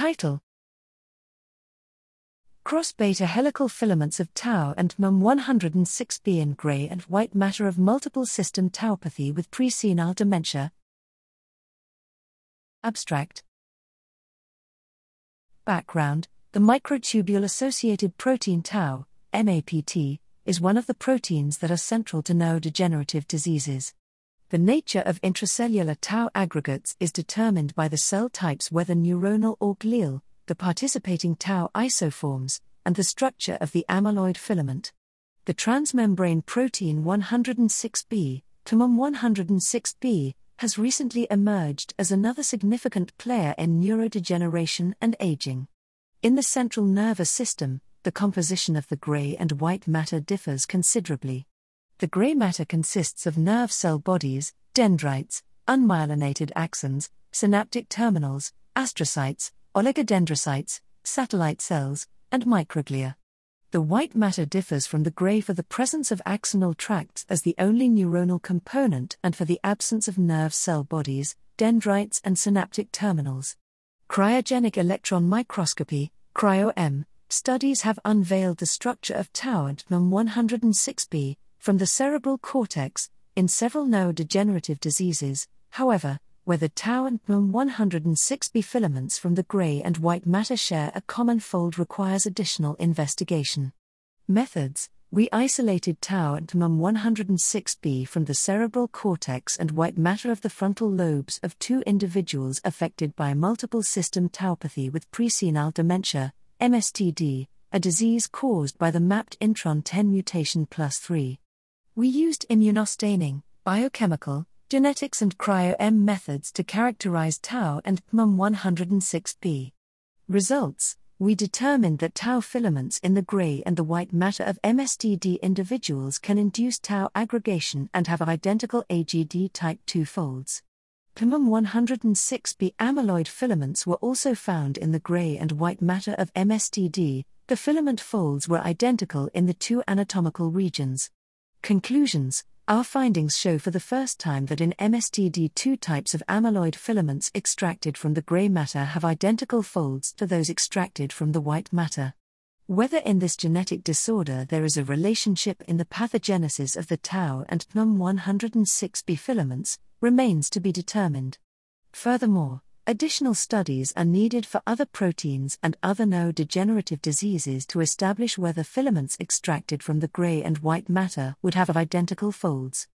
Title Cross beta helical filaments of tau and TMEM106B in gray and white matter of multiple system tauopathy with presenile dementia. Abstract Background The microtubule associated protein tau, MAPT, is one of the proteins that are central to neurodegenerative diseases. The nature of intracellular tau aggregates is determined by the cell types, whether neuronal or glial, the participating tau isoforms, and the structure of the amyloid filament. The transmembrane protein 106B, TMEM106B, has recently emerged as another significant player in neurodegeneration and aging. In the central nervous system, the composition of the gray and white matter differs considerably. The gray matter consists of nerve cell bodies, dendrites, unmyelinated axons, synaptic terminals, astrocytes, oligodendrocytes, satellite cells, and microglia. The white matter differs from the gray for the presence of axonal tracts as the only neuronal component and for the absence of nerve cell bodies, dendrites, and synaptic terminals. Cryogenic electron microscopy, cryo-EM, studies have unveiled the structure of tau and TMEM106B, from the cerebral cortex in several neurodegenerative diseases, however, whether tau and TMEM106B filaments from the gray and white matter share a common fold requires additional investigation. Methods We isolated tau and TMEM106B from the cerebral cortex and white matter of the frontal lobes of two individuals affected by multiple system tauopathy with presenile dementia, MSTD, a disease caused by the MAPT intron 10 mutation plus 3. We used immunostaining, biochemical, genetics, and cryo-EM methods to characterize tau and TMEM106B. Results We determined that tau filaments in the gray and the white matter of MSTD individuals can induce tau aggregation and have identical AGD type 2 folds. TMEM106B amyloid filaments were also found in the gray and white matter of MSTD. The filament folds were identical in the two anatomical regions. Conclusions Our findings show for the first time that in MSTD, two types of amyloid filaments extracted from the gray matter have identical folds to those extracted from the white matter. Whether in this genetic disorder there is a relationship in the pathogenesis of the tau and TMEM106B filaments remains to be determined. Furthermore, Additional studies are needed for other proteins and other neurodegenerative diseases to establish whether filaments extracted from the gray and white matter would have identical folds.